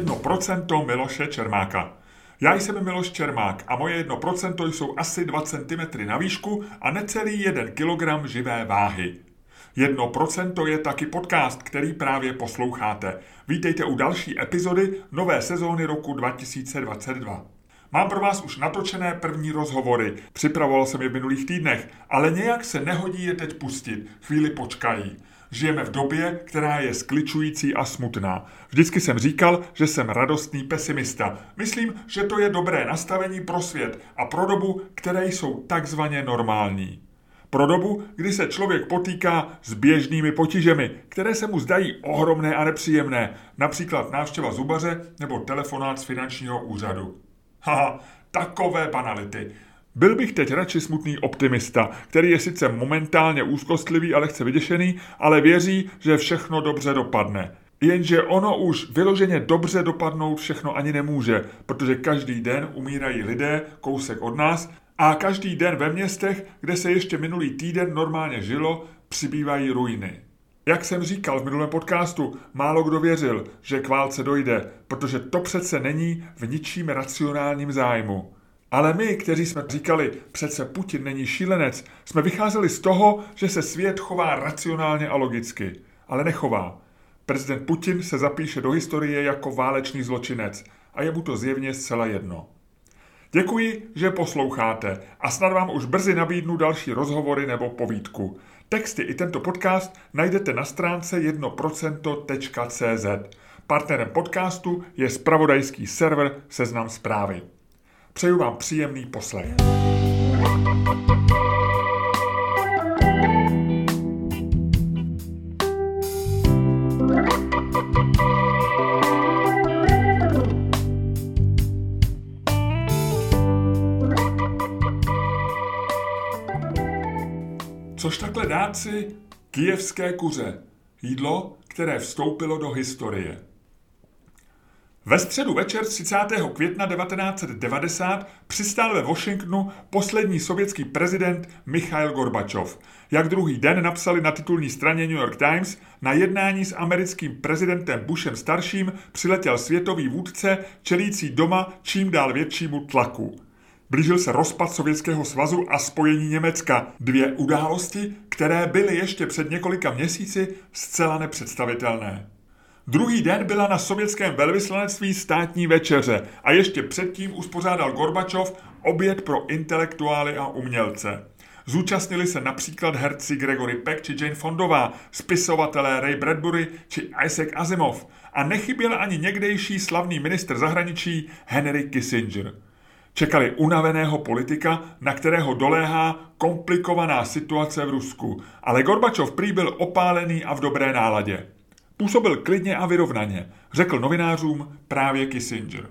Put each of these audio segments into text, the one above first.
1% Miloše Čermáka. Já jsem Miloš Čermák a moje 1% jsou asi 2 cm na výšku a necelý 1 kg živé váhy. 1% je taky podcast, který právě posloucháte. Vítejte u další epizody nové sezóny roku 2022. Mám pro vás už natočené první rozhovory, připravoval jsem je v minulých týdnech, ale nějak se nehodí je teď pustit, chvíli počkají. Žijeme v době, která je skličující a smutná. Vždycky jsem říkal, že jsem radostný pesimista. Myslím, že to je dobré nastavení pro svět a pro dobu, které jsou takzvaně normální. Pro dobu, kdy se člověk potýká s běžnými potížemi, které se mu zdají ohromné a nepříjemné, například návštěva zubaře nebo telefonát z finančního úřadu. Haha, takové banality. Byl bych teď radši smutný optimista, který je sice momentálně úzkostlivý a lehce vyděšený, ale věří, že všechno dobře dopadne. Jenže ono už vyloženě dobře dopadnout všechno ani nemůže, protože každý den umírají lidé kousek od nás a každý den ve městech, kde se ještě minulý týden normálně žilo, přibývají ruiny. Jak jsem říkal v minulém podcastu, málo kdo věřil, že k válce dojde, protože to přece není v ničím racionálním zájmu. Ale my, kteří jsme říkali, přece Putin není šílenec, jsme vycházeli z toho, že se svět chová racionálně a logicky. Ale nechová. Prezident Putin se zapíše do historie jako válečný zločinec a je mu to zjevně zcela jedno. Děkuji, že posloucháte a snad vám už brzy nabídnu další rozhovory nebo povídku. Texty i tento podcast najdete na stránce 1%.cz. Partnerem podcastu je spravodajský server Seznam zprávy. Přeju vám příjemný poslech. Což takhle dát si kijevské kuře, jídlo, které vstoupilo do historie. Ve středu večer 30. května 1990 přistál ve Washingtonu poslední sovětský prezident Michail Gorbačov. Jak druhý den napsali na titulní straně New York Times, na jednání s americkým prezidentem Bushem starším přiletěl světový vůdce čelící doma čím dál většímu tlaku. Blížil se rozpad Sovětského svazu a spojení Německa. Dvě události, které byly ještě před několika měsíci zcela nepředstavitelné. Druhý den byla na sovětském velvyslanectví státní večeře a ještě předtím uspořádal Gorbačov oběd pro intelektuály a umělce. Zúčastnili se například herci Gregory Peck či Jane Fondová, spisovatelé Ray Bradbury či Isaac Asimov a nechyběl ani někdejší slavný ministr zahraničí Henry Kissinger. Čekali unaveného politika, na kterého doléhá komplikovaná situace v Rusku, ale Gorbačov prý byl opálený a v dobré náladě. Působil klidně a vyrovnaně, řekl novinářům právě Kissinger.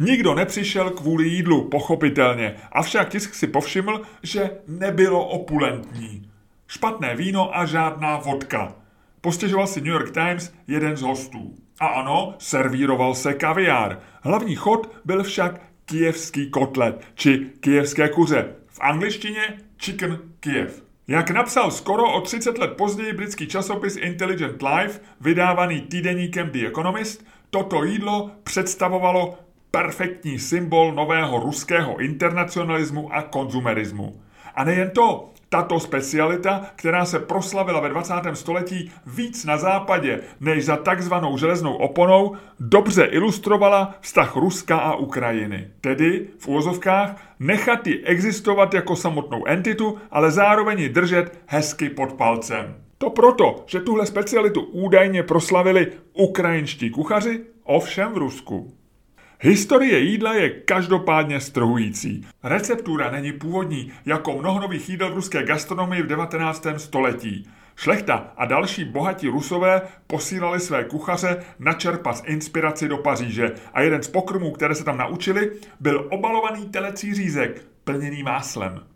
Nikdo nepřišel kvůli jídlu, pochopitelně, avšak tisk si povšiml, že nebylo opulentní. Špatné víno a žádná vodka. Postěžoval si New York Times jeden z hostů. A ano, servíroval se kaviár. Hlavní chod byl však kijevský kotlet, či kijevské kuře. V angličtině Chicken Kiev. Jak napsal skoro o 30 let později britský časopis Intelligent Life, vydávaný týdeníkem The Economist, toto jídlo představovalo perfektní symbol nového ruského internacionalismu a konzumerismu. A nejen to, tato specialita, která se proslavila ve 20. století víc na západě než za takzvanou železnou oponou, dobře ilustrovala vztah Ruska a Ukrajiny. Tedy, v úvozovkách, nechat ji existovat jako samotnou entitu, ale zároveň ji držet hezky pod palcem. To proto, že tuhle specialitu údajně proslavili ukrajinští kuchaři, ovšem v Rusku. Historie jídla je každopádně strhující. Receptura není původní, jako mnoho nových jídel v ruské gastronomii v 19. století. Šlechta a další bohatí rusové posílali své kuchaře načerpat inspiraci do Paříže a jeden z pokrmů, které se tam naučili, byl obalovaný telecí řízek, plněný máslem.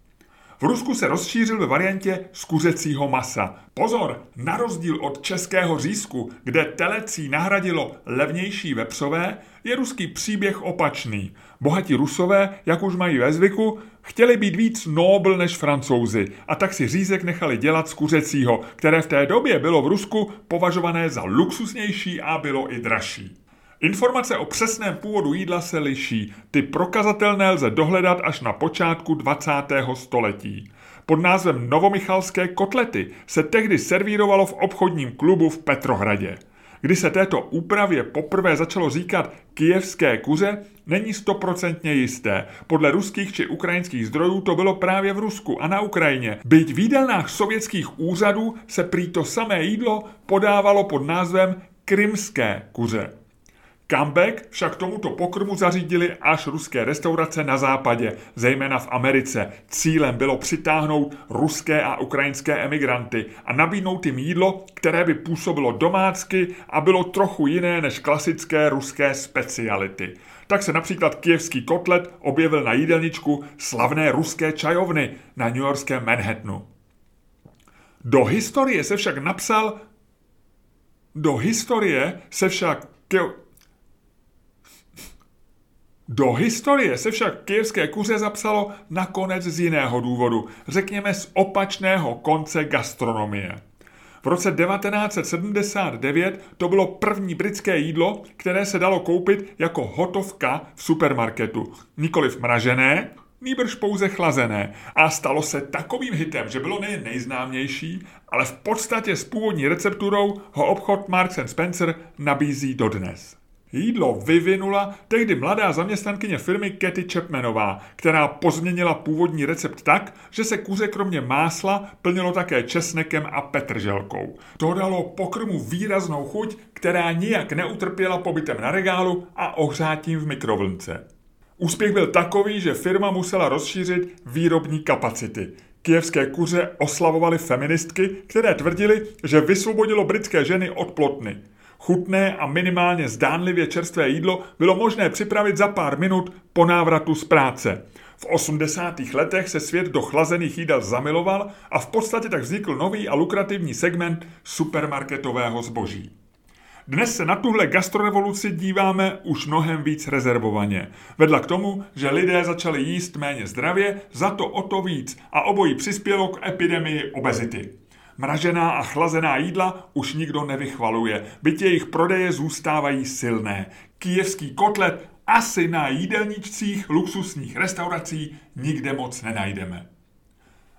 V Rusku se rozšířil ve variantě z kuřecího masa. Pozor, na rozdíl od českého řízku, kde telecí nahradilo levnější vepřové, je ruský příběh opačný. Bohatí rusové, jak už mají ve zvyku, chtěli být víc nobl než francouzi a tak si řízek nechali dělat z kuřecího, které v té době bylo v Rusku považované za luxusnější a bylo i dražší. Informace o přesném původu jídla se liší. Ty prokazatelné lze dohledat až na počátku 20. století. Pod názvem Novomichalské kotlety se tehdy servírovalo v obchodním klubu v Petrohradě. Kdy se této úpravě poprvé začalo říkat kijevské kuře, není stoprocentně jisté. Podle ruských či ukrajinských zdrojů to bylo právě v Rusku a na Ukrajině. Byť v jídelnách sovětských úřadů se prý to samé jídlo podávalo pod názvem krymské kuře. Comeback však tomuto pokrmu zařídili až ruské restaurace na západě, zejména v Americe. Cílem bylo přitáhnout ruské a ukrajinské emigranty a nabídnout jim jídlo, které by působilo domácky a bylo trochu jiné než klasické ruské speciality. Tak se například kijevský kotlet objevil na jídelničku slavné ruské čajovny na newyorském Manhattanu. Do historie se však napsal do historie se však do historie se však kijevské kuře zapsalo nakonec z jiného důvodu, řekněme z opačného konce gastronomie. V roce 1979 to bylo první britské jídlo, které se dalo koupit jako hotovka v supermarketu. Nikoliv mražené, nýbrž pouze chlazené. A stalo se takovým hitem, že bylo nejen nejznámější, ale v podstatě s původní recepturou ho obchod Marks Spencer nabízí dodnes. Jídlo vyvinula tehdy mladá zaměstnankyně firmy Katy Chapmanová, která pozměnila původní recept tak, že se kuře kromě másla plnilo také česnekem a petrželkou. To dalo pokrmu výraznou chuť, která nijak neutrpěla pobytem na regálu a ohřátím v mikrovlnce. Úspěch byl takový, že firma musela rozšířit výrobní kapacity. Kijevské kuře oslavovaly feministky, které tvrdili, že vysvobodilo britské ženy od plotny. Chutné a minimálně zdánlivě čerstvé jídlo bylo možné připravit za pár minut po návratu z práce. V 80. letech se svět do chlazených jídel zamiloval a v podstatě tak vznikl nový a lukrativní segment supermarketového zboží. Dnes se na tuhle gastrorevoluci díváme už mnohem víc rezervovaně. Vedla k tomu, že lidé začali jíst méně zdravě, za to o to víc a obojí přispělo k epidemii obezity. Mražená a chlazená jídla už nikdo nevychvaluje, byť jejich prodeje zůstávají silné. Kijevský kotlet asi na jídelníčcích luxusních restaurací nikde moc nenajdeme.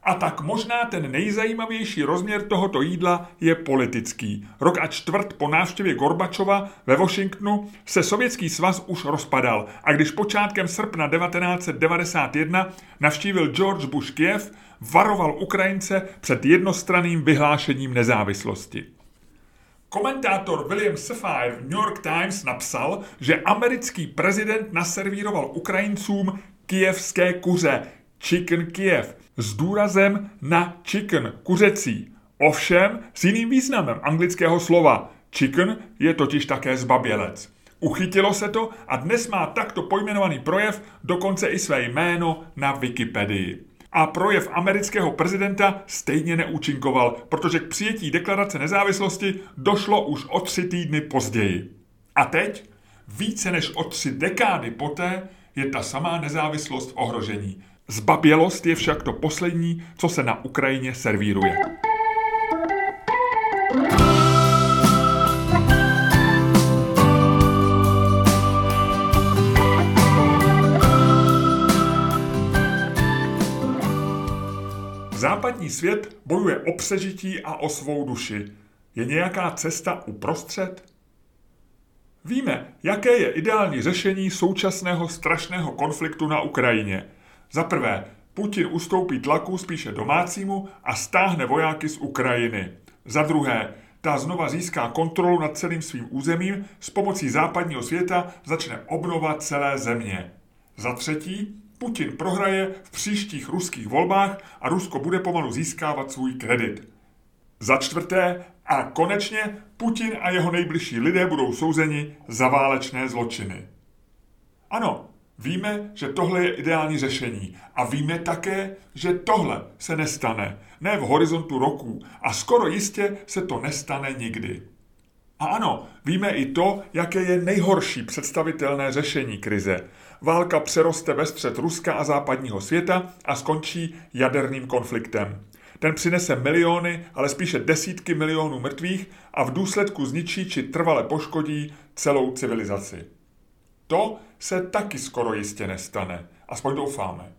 A tak možná ten nejzajímavější rozměr tohoto jídla je politický. Rok a čtvrt po návštěvě Gorbačova ve Washingtonu se Sovětský svaz už rozpadal a když počátkem srpna 1991 navštívil George Bush Kiev, varoval Ukrajince před jednostranným vyhlášením nezávislosti. Komentátor William Safire v New York Times napsal, že americký prezident naservíroval Ukrajincům kijevské kuře, chicken Kiev, s důrazem na chicken, kuřecí. Ovšem s jiným významem anglického slova. Chicken je totiž také zbabělec. Uchytilo se to a dnes má takto pojmenovaný projev dokonce i své jméno na Wikipedii a projev amerického prezidenta stejně neúčinkoval, protože k přijetí deklarace nezávislosti došlo už o tři týdny později. A teď, více než o tři dekády poté, je ta samá nezávislost v ohrožení. Zbabělost je však to poslední, co se na Ukrajině servíruje. Západní svět bojuje o přežití a o svou duši. Je nějaká cesta uprostřed? Víme, jaké je ideální řešení současného strašného konfliktu na Ukrajině. Za prvé, Putin ustoupí tlaku spíše domácímu a stáhne vojáky z Ukrajiny. Za druhé, ta znova získá kontrolu nad celým svým územím, s pomocí západního světa začne obnovat celé země. Za třetí, Putin prohraje v příštích ruských volbách a Rusko bude pomalu získávat svůj kredit. Za čtvrté a konečně Putin a jeho nejbližší lidé budou souzeni za válečné zločiny. Ano, víme, že tohle je ideální řešení a víme také, že tohle se nestane, ne v horizontu roků a skoro jistě se to nestane nikdy. A ano, víme i to, jaké je nejhorší představitelné řešení krize. Válka přeroste ve střed Ruska a západního světa a skončí jaderným konfliktem. ten přinese miliony, ale spíše desítky milionů mrtvých a v důsledku zničí či trvale poškodí celou civilizaci. To se taky skoro jistě nestane, aspoň doufáme.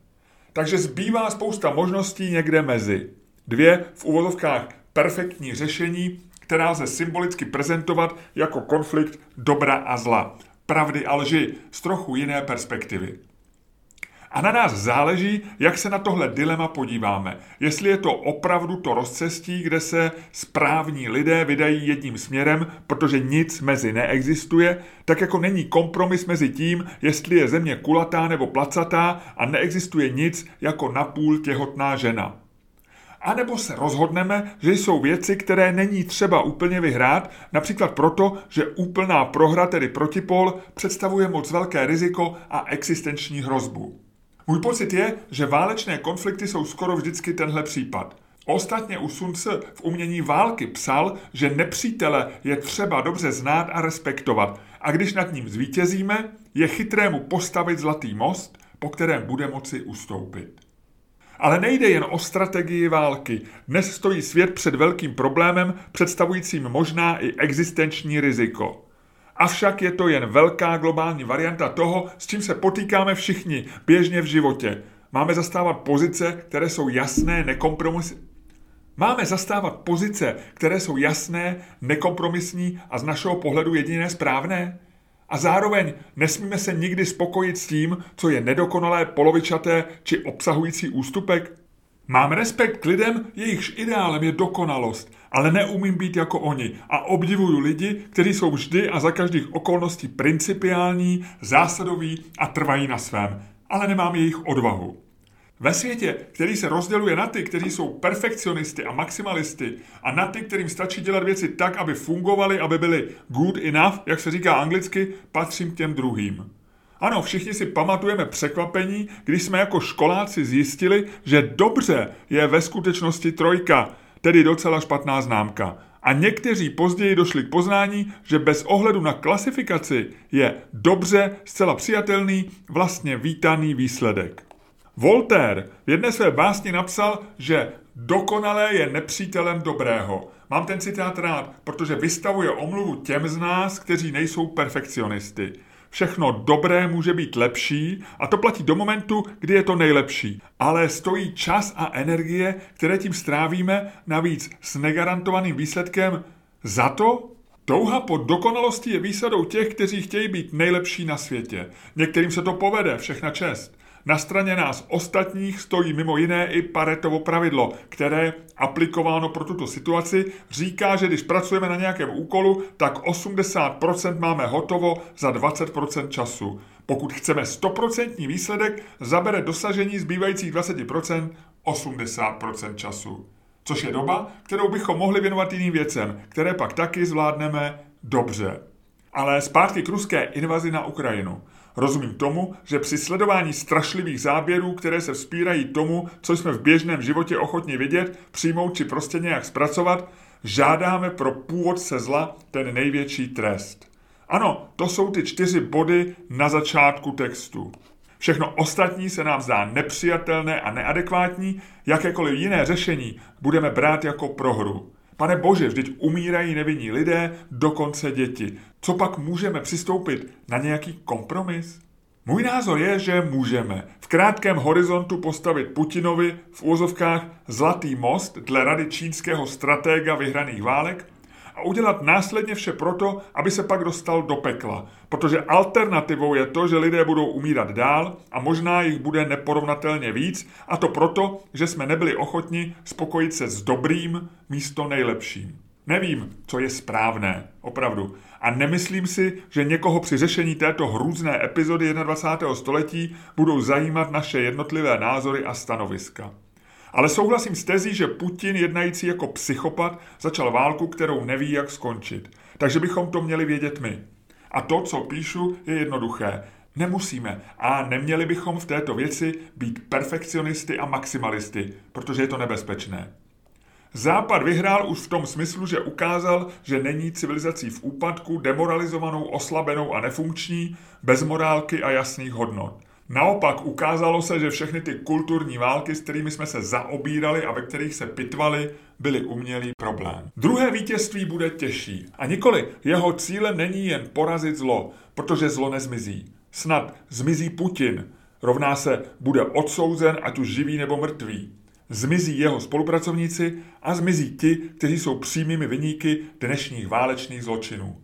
Takže zbývá spousta možností někde mezi. Dvě v uvozovkách perfektní řešení, která lze symbolicky prezentovat jako konflikt dobra a zla, pravdy a lži z trochu jiné perspektivy. A na nás záleží, jak se na tohle dilema podíváme. Jestli je to opravdu to rozcestí, kde se správní lidé vydají jedním směrem, protože nic mezi neexistuje, tak jako není kompromis mezi tím, jestli je země kulatá nebo placatá a neexistuje nic jako napůl těhotná žena. A nebo se rozhodneme, že jsou věci, které není třeba úplně vyhrát, například proto, že úplná prohra, tedy protipol, představuje moc velké riziko a existenční hrozbu. Můj pocit je, že válečné konflikty jsou skoro vždycky tenhle případ. Ostatně u Sunce v umění války psal, že nepřítele je třeba dobře znát a respektovat a když nad ním zvítězíme, je chytrému postavit zlatý most, po kterém bude moci ustoupit. Ale nejde jen o strategii války. Dnes stojí svět před velkým problémem, představujícím možná i existenční riziko. Avšak je to jen velká globální varianta toho, s čím se potýkáme všichni běžně v životě. Máme zastávat pozice, které jsou jasné, nekompromisní. Máme zastávat pozice, které jsou jasné, nekompromisní a z našeho pohledu jediné správné? A zároveň nesmíme se nikdy spokojit s tím, co je nedokonalé, polovičaté či obsahující ústupek? Mám respekt k lidem, jejichž ideálem je dokonalost, ale neumím být jako oni a obdivuju lidi, kteří jsou vždy a za každých okolností principiální, zásadoví a trvají na svém, ale nemám jejich odvahu. Ve světě, který se rozděluje na ty, kteří jsou perfekcionisty a maximalisty a na ty, kterým stačí dělat věci tak, aby fungovaly, aby byly good enough, jak se říká anglicky, patřím k těm druhým. Ano, všichni si pamatujeme překvapení, když jsme jako školáci zjistili, že dobře je ve skutečnosti trojka, tedy docela špatná známka. A někteří později došli k poznání, že bez ohledu na klasifikaci je dobře zcela přijatelný, vlastně vítaný výsledek. Voltaire v jedné své básni napsal, že dokonalé je nepřítelem dobrého. Mám ten citát rád, protože vystavuje omluvu těm z nás, kteří nejsou perfekcionisty. Všechno dobré může být lepší a to platí do momentu, kdy je to nejlepší. Ale stojí čas a energie, které tím strávíme, navíc s negarantovaným výsledkem za to, Touha po dokonalosti je výsadou těch, kteří chtějí být nejlepší na světě. Některým se to povede, všechna čest. Na straně nás ostatních stojí mimo jiné i Paretovo pravidlo, které, aplikováno pro tuto situaci, říká, že když pracujeme na nějakém úkolu, tak 80% máme hotovo za 20% času. Pokud chceme 100% výsledek, zabere dosažení zbývajících 20% 80% času. Což je doba, kterou bychom mohli věnovat jiným věcem, které pak taky zvládneme dobře. Ale zpátky k ruské invazi na Ukrajinu. Rozumím tomu, že při sledování strašlivých záběrů, které se vzpírají tomu, co jsme v běžném životě ochotni vidět, přijmout či prostě nějak zpracovat, žádáme pro původce zla ten největší trest. Ano, to jsou ty čtyři body na začátku textu. Všechno ostatní se nám zdá nepřijatelné a neadekvátní, jakékoliv jiné řešení budeme brát jako prohru. Pane Bože, vždyť umírají nevinní lidé, dokonce děti. Co pak můžeme přistoupit na nějaký kompromis? Můj názor je, že můžeme v krátkém horizontu postavit Putinovi v úzovkách zlatý most dle rady čínského stratéga vyhraných válek a udělat následně vše proto, aby se pak dostal do pekla. Protože alternativou je to, že lidé budou umírat dál a možná jich bude neporovnatelně víc a to proto, že jsme nebyli ochotni spokojit se s dobrým místo nejlepším. Nevím, co je správné, opravdu. A nemyslím si, že někoho při řešení této hrůzné epizody 21. století budou zajímat naše jednotlivé názory a stanoviska. Ale souhlasím s tezí, že Putin, jednající jako psychopat, začal válku, kterou neví, jak skončit. Takže bychom to měli vědět my. A to, co píšu, je jednoduché. Nemusíme a neměli bychom v této věci být perfekcionisty a maximalisty, protože je to nebezpečné. Západ vyhrál už v tom smyslu, že ukázal, že není civilizací v úpadku, demoralizovanou, oslabenou a nefunkční, bez morálky a jasných hodnot. Naopak ukázalo se, že všechny ty kulturní války, s kterými jsme se zaobírali a ve kterých se pitvali, byly umělý problém. Druhé vítězství bude těžší. A nikoli, jeho cílem není jen porazit zlo, protože zlo nezmizí. Snad zmizí Putin, rovná se bude odsouzen, ať už živý nebo mrtvý. Zmizí jeho spolupracovníci a zmizí ti, kteří jsou přímými vyníky dnešních válečných zločinů.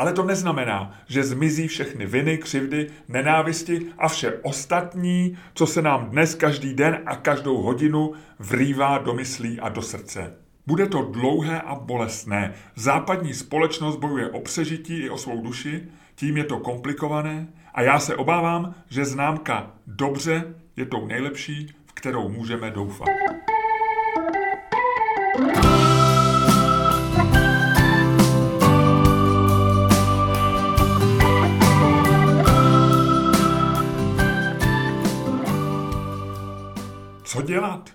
Ale to neznamená, že zmizí všechny viny, křivdy, nenávisti a vše ostatní, co se nám dnes každý den a každou hodinu vrývá do myslí a do srdce. Bude to dlouhé a bolestné. Západní společnost bojuje o přežití i o svou duši, tím je to komplikované a já se obávám, že známka dobře je tou nejlepší, v kterou můžeme doufat. Dělat?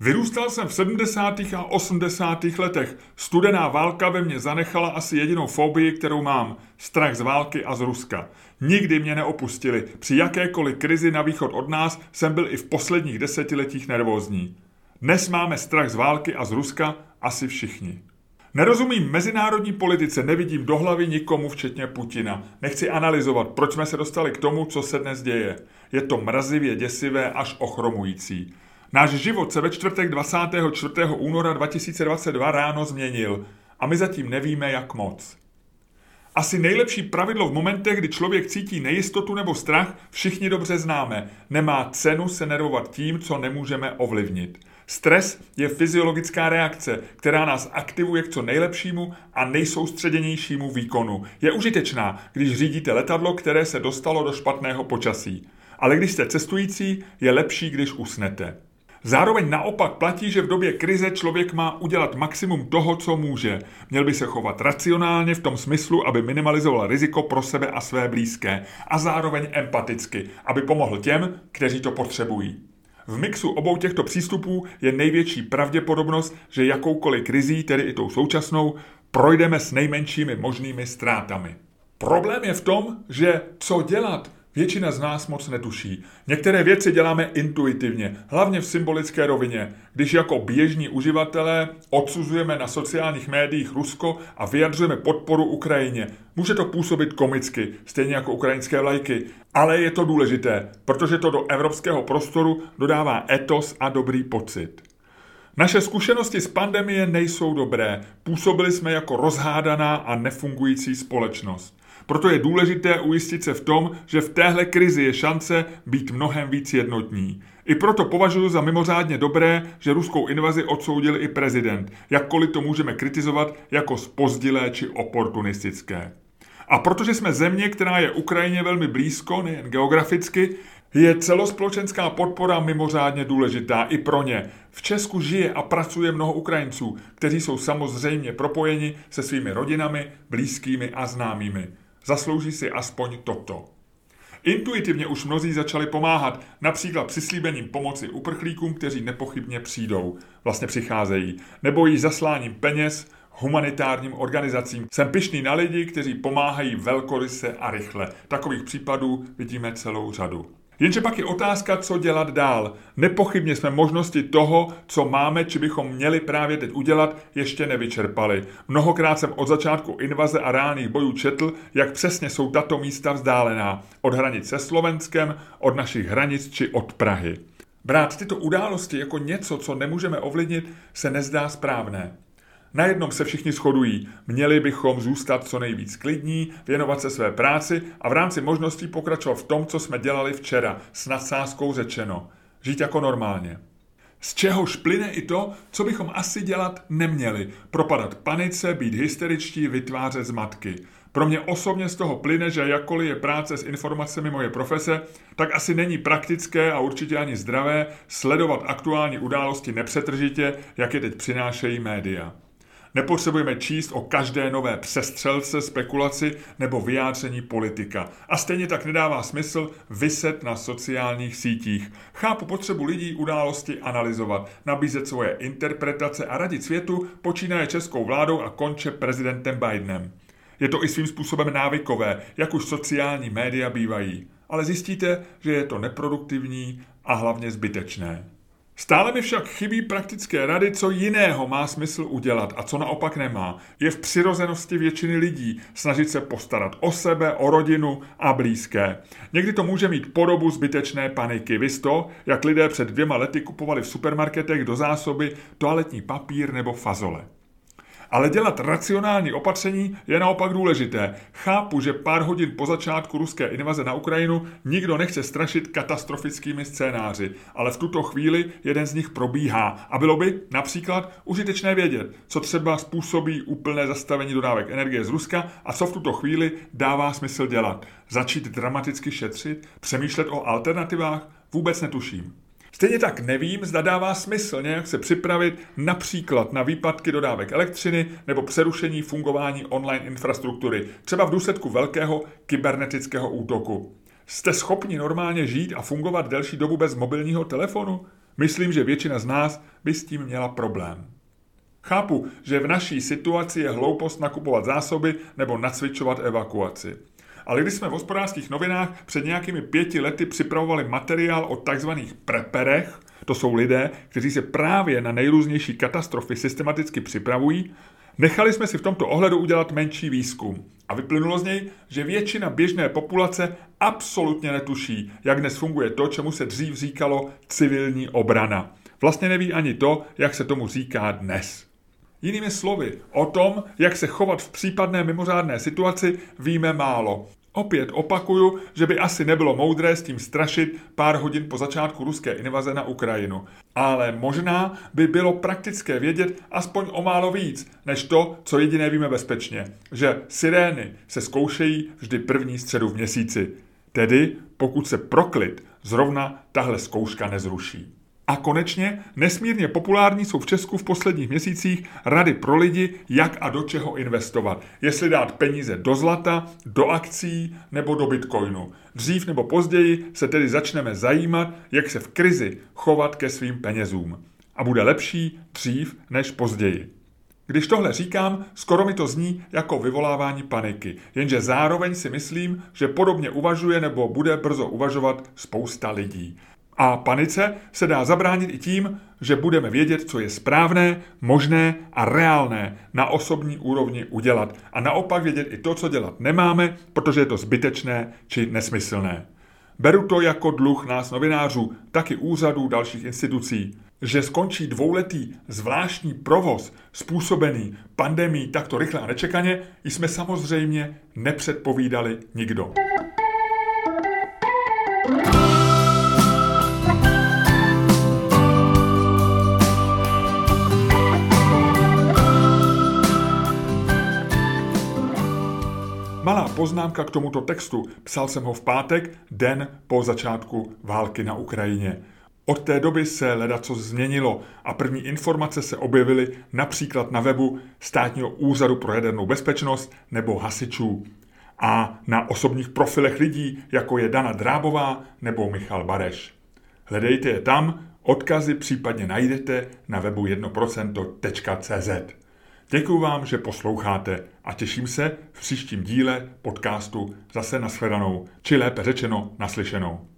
Vyrůstal jsem v 70. a 80. letech. Studená válka ve mně zanechala asi jedinou fobii, kterou mám. Strach z války a z Ruska. Nikdy mě neopustili. Při jakékoliv krizi na východ od nás jsem byl i v posledních desetiletích nervózní. Dnes máme strach z války a z Ruska asi všichni. Nerozumím mezinárodní politice, nevidím do hlavy nikomu, včetně Putina. Nechci analyzovat, proč jsme se dostali k tomu, co se dnes děje. Je to mrazivě děsivé až ochromující. Náš život se ve čtvrtek 24. února 2022 ráno změnil a my zatím nevíme, jak moc. Asi nejlepší pravidlo v momentech, kdy člověk cítí nejistotu nebo strach, všichni dobře známe. Nemá cenu se nervovat tím, co nemůžeme ovlivnit. Stres je fyziologická reakce, která nás aktivuje k co nejlepšímu a nejsoustředěnějšímu výkonu. Je užitečná, když řídíte letadlo, které se dostalo do špatného počasí. Ale když jste cestující, je lepší, když usnete. Zároveň naopak platí, že v době krize člověk má udělat maximum toho, co může. Měl by se chovat racionálně v tom smyslu, aby minimalizoval riziko pro sebe a své blízké a zároveň empaticky, aby pomohl těm, kteří to potřebují. V mixu obou těchto přístupů je největší pravděpodobnost, že jakoukoliv krizí, tedy i tou současnou, projdeme s nejmenšími možnými ztrátami. Problém je v tom, že co dělat, Většina z nás moc netuší. Některé věci děláme intuitivně, hlavně v symbolické rovině, když jako běžní uživatelé odsuzujeme na sociálních médiích Rusko a vyjadřujeme podporu Ukrajině. Může to působit komicky, stejně jako ukrajinské vlajky, ale je to důležité, protože to do evropského prostoru dodává etos a dobrý pocit. Naše zkušenosti z pandemie nejsou dobré. Působili jsme jako rozhádaná a nefungující společnost. Proto je důležité ujistit se v tom, že v téhle krizi je šance být mnohem víc jednotní. I proto považuji za mimořádně dobré, že ruskou invazi odsoudil i prezident, jakkoliv to můžeme kritizovat jako spozdilé či oportunistické. A protože jsme země, která je Ukrajině velmi blízko, nejen geograficky, je celospolečenská podpora mimořádně důležitá i pro ně. V Česku žije a pracuje mnoho Ukrajinců, kteří jsou samozřejmě propojeni se svými rodinami, blízkými a známými. Zaslouží si aspoň toto. Intuitivně už mnozí začali pomáhat, například přislíbením pomoci uprchlíkům, kteří nepochybně přijdou, vlastně přicházejí, nebo již zasláním peněz humanitárním organizacím. Jsem pišný na lidi, kteří pomáhají velkoryse a rychle. Takových případů vidíme celou řadu. Jenže pak je otázka, co dělat dál. Nepochybně jsme možnosti toho, co máme, či bychom měli právě teď udělat, ještě nevyčerpali. Mnohokrát jsem od začátku invaze a reálných bojů četl, jak přesně jsou tato místa vzdálená. Od hranic se Slovenskem, od našich hranic či od Prahy. Brát tyto události jako něco, co nemůžeme ovlivnit, se nezdá správné. Na jednom se všichni shodují. Měli bychom zůstat co nejvíc klidní, věnovat se své práci a v rámci možností pokračovat v tom, co jsme dělali včera, s nadsázkou řečeno. Žít jako normálně. Z čehož plyne i to, co bychom asi dělat neměli. Propadat panice, být hysteričtí, vytvářet zmatky. Pro mě osobně z toho plyne, že jakkoliv je práce s informacemi moje profese, tak asi není praktické a určitě ani zdravé sledovat aktuální události nepřetržitě, jak je teď přinášejí média. Nepotřebujeme číst o každé nové přestřelce, spekulaci nebo vyjádření politika. A stejně tak nedává smysl vyset na sociálních sítích. Chápu potřebu lidí události analyzovat, nabízet svoje interpretace a radit světu, počínaje českou vládou a konče prezidentem Bidenem. Je to i svým způsobem návykové, jak už sociální média bývají. ale zjistíte, že je to neproduktivní a hlavně zbytečné. Stále mi však chybí praktické rady, co jiného má smysl udělat a co naopak nemá. Je v přirozenosti většiny lidí snažit se postarat o sebe, o rodinu a blízké. Někdy to může mít podobu zbytečné paniky. Vy to, jak lidé před dvěma lety kupovali v supermarketech do zásoby toaletní papír nebo fazole. Ale dělat racionální opatření je naopak důležité. Chápu, že pár hodin po začátku ruské invaze na Ukrajinu nikdo nechce strašit katastrofickými scénáři, ale v tuto chvíli jeden z nich probíhá. A bylo by například užitečné vědět, co třeba způsobí úplné zastavení dodávek energie z Ruska a co v tuto chvíli dává smysl dělat. Začít dramaticky šetřit, přemýšlet o alternativách? Vůbec netuším. Stejně tak nevím, zda dává smysl nějak se připravit například na výpadky dodávek elektřiny nebo přerušení fungování online infrastruktury, třeba v důsledku velkého kybernetického útoku. Jste schopni normálně žít a fungovat delší dobu bez mobilního telefonu? Myslím, že většina z nás by s tím měla problém. Chápu, že v naší situaci je hloupost nakupovat zásoby nebo nacvičovat evakuaci. Ale když jsme v hospodářských novinách před nějakými pěti lety připravovali materiál o takzvaných preperech, to jsou lidé, kteří se právě na nejrůznější katastrofy systematicky připravují, nechali jsme si v tomto ohledu udělat menší výzkum. A vyplynulo z něj, že většina běžné populace absolutně netuší, jak dnes funguje to, čemu se dřív říkalo civilní obrana. Vlastně neví ani to, jak se tomu říká dnes. Jinými slovy, o tom, jak se chovat v případné mimořádné situaci, víme málo. Opět opakuju, že by asi nebylo moudré s tím strašit pár hodin po začátku ruské invaze na Ukrajinu. Ale možná by bylo praktické vědět aspoň o málo víc, než to, co jediné víme bezpečně. Že sirény se zkoušejí vždy první středu v měsíci. Tedy, pokud se proklid zrovna tahle zkouška nezruší. A konečně nesmírně populární jsou v Česku v posledních měsících rady pro lidi, jak a do čeho investovat. Jestli dát peníze do zlata, do akcí nebo do bitcoinu. Dřív nebo později se tedy začneme zajímat, jak se v krizi chovat ke svým penězům. A bude lepší dřív než později. Když tohle říkám, skoro mi to zní jako vyvolávání paniky, jenže zároveň si myslím, že podobně uvažuje nebo bude brzo uvažovat spousta lidí. A panice se dá zabránit i tím, že budeme vědět, co je správné, možné a reálné na osobní úrovni udělat. A naopak vědět i to, co dělat nemáme, protože je to zbytečné či nesmyslné. Beru to jako dluh nás novinářů, taky úřadů dalších institucí. Že skončí dvouletý zvláštní provoz způsobený pandemí takto rychle a nečekaně, jsme samozřejmě nepředpovídali nikdo. Poznámka k tomuto textu. Psal jsem ho v pátek, den po začátku války na Ukrajině. Od té doby se leda co změnilo a první informace se objevily například na webu Státního úřadu pro jadernou bezpečnost nebo hasičů a na osobních profilech lidí, jako je Dana Drábová nebo Michal Bareš. Hledejte je tam, odkazy případně najdete na webu 1%.cz. Děkuji vám, že posloucháte a těším se v příštím díle podcastu zase nashledanou, či lépe řečeno naslyšenou.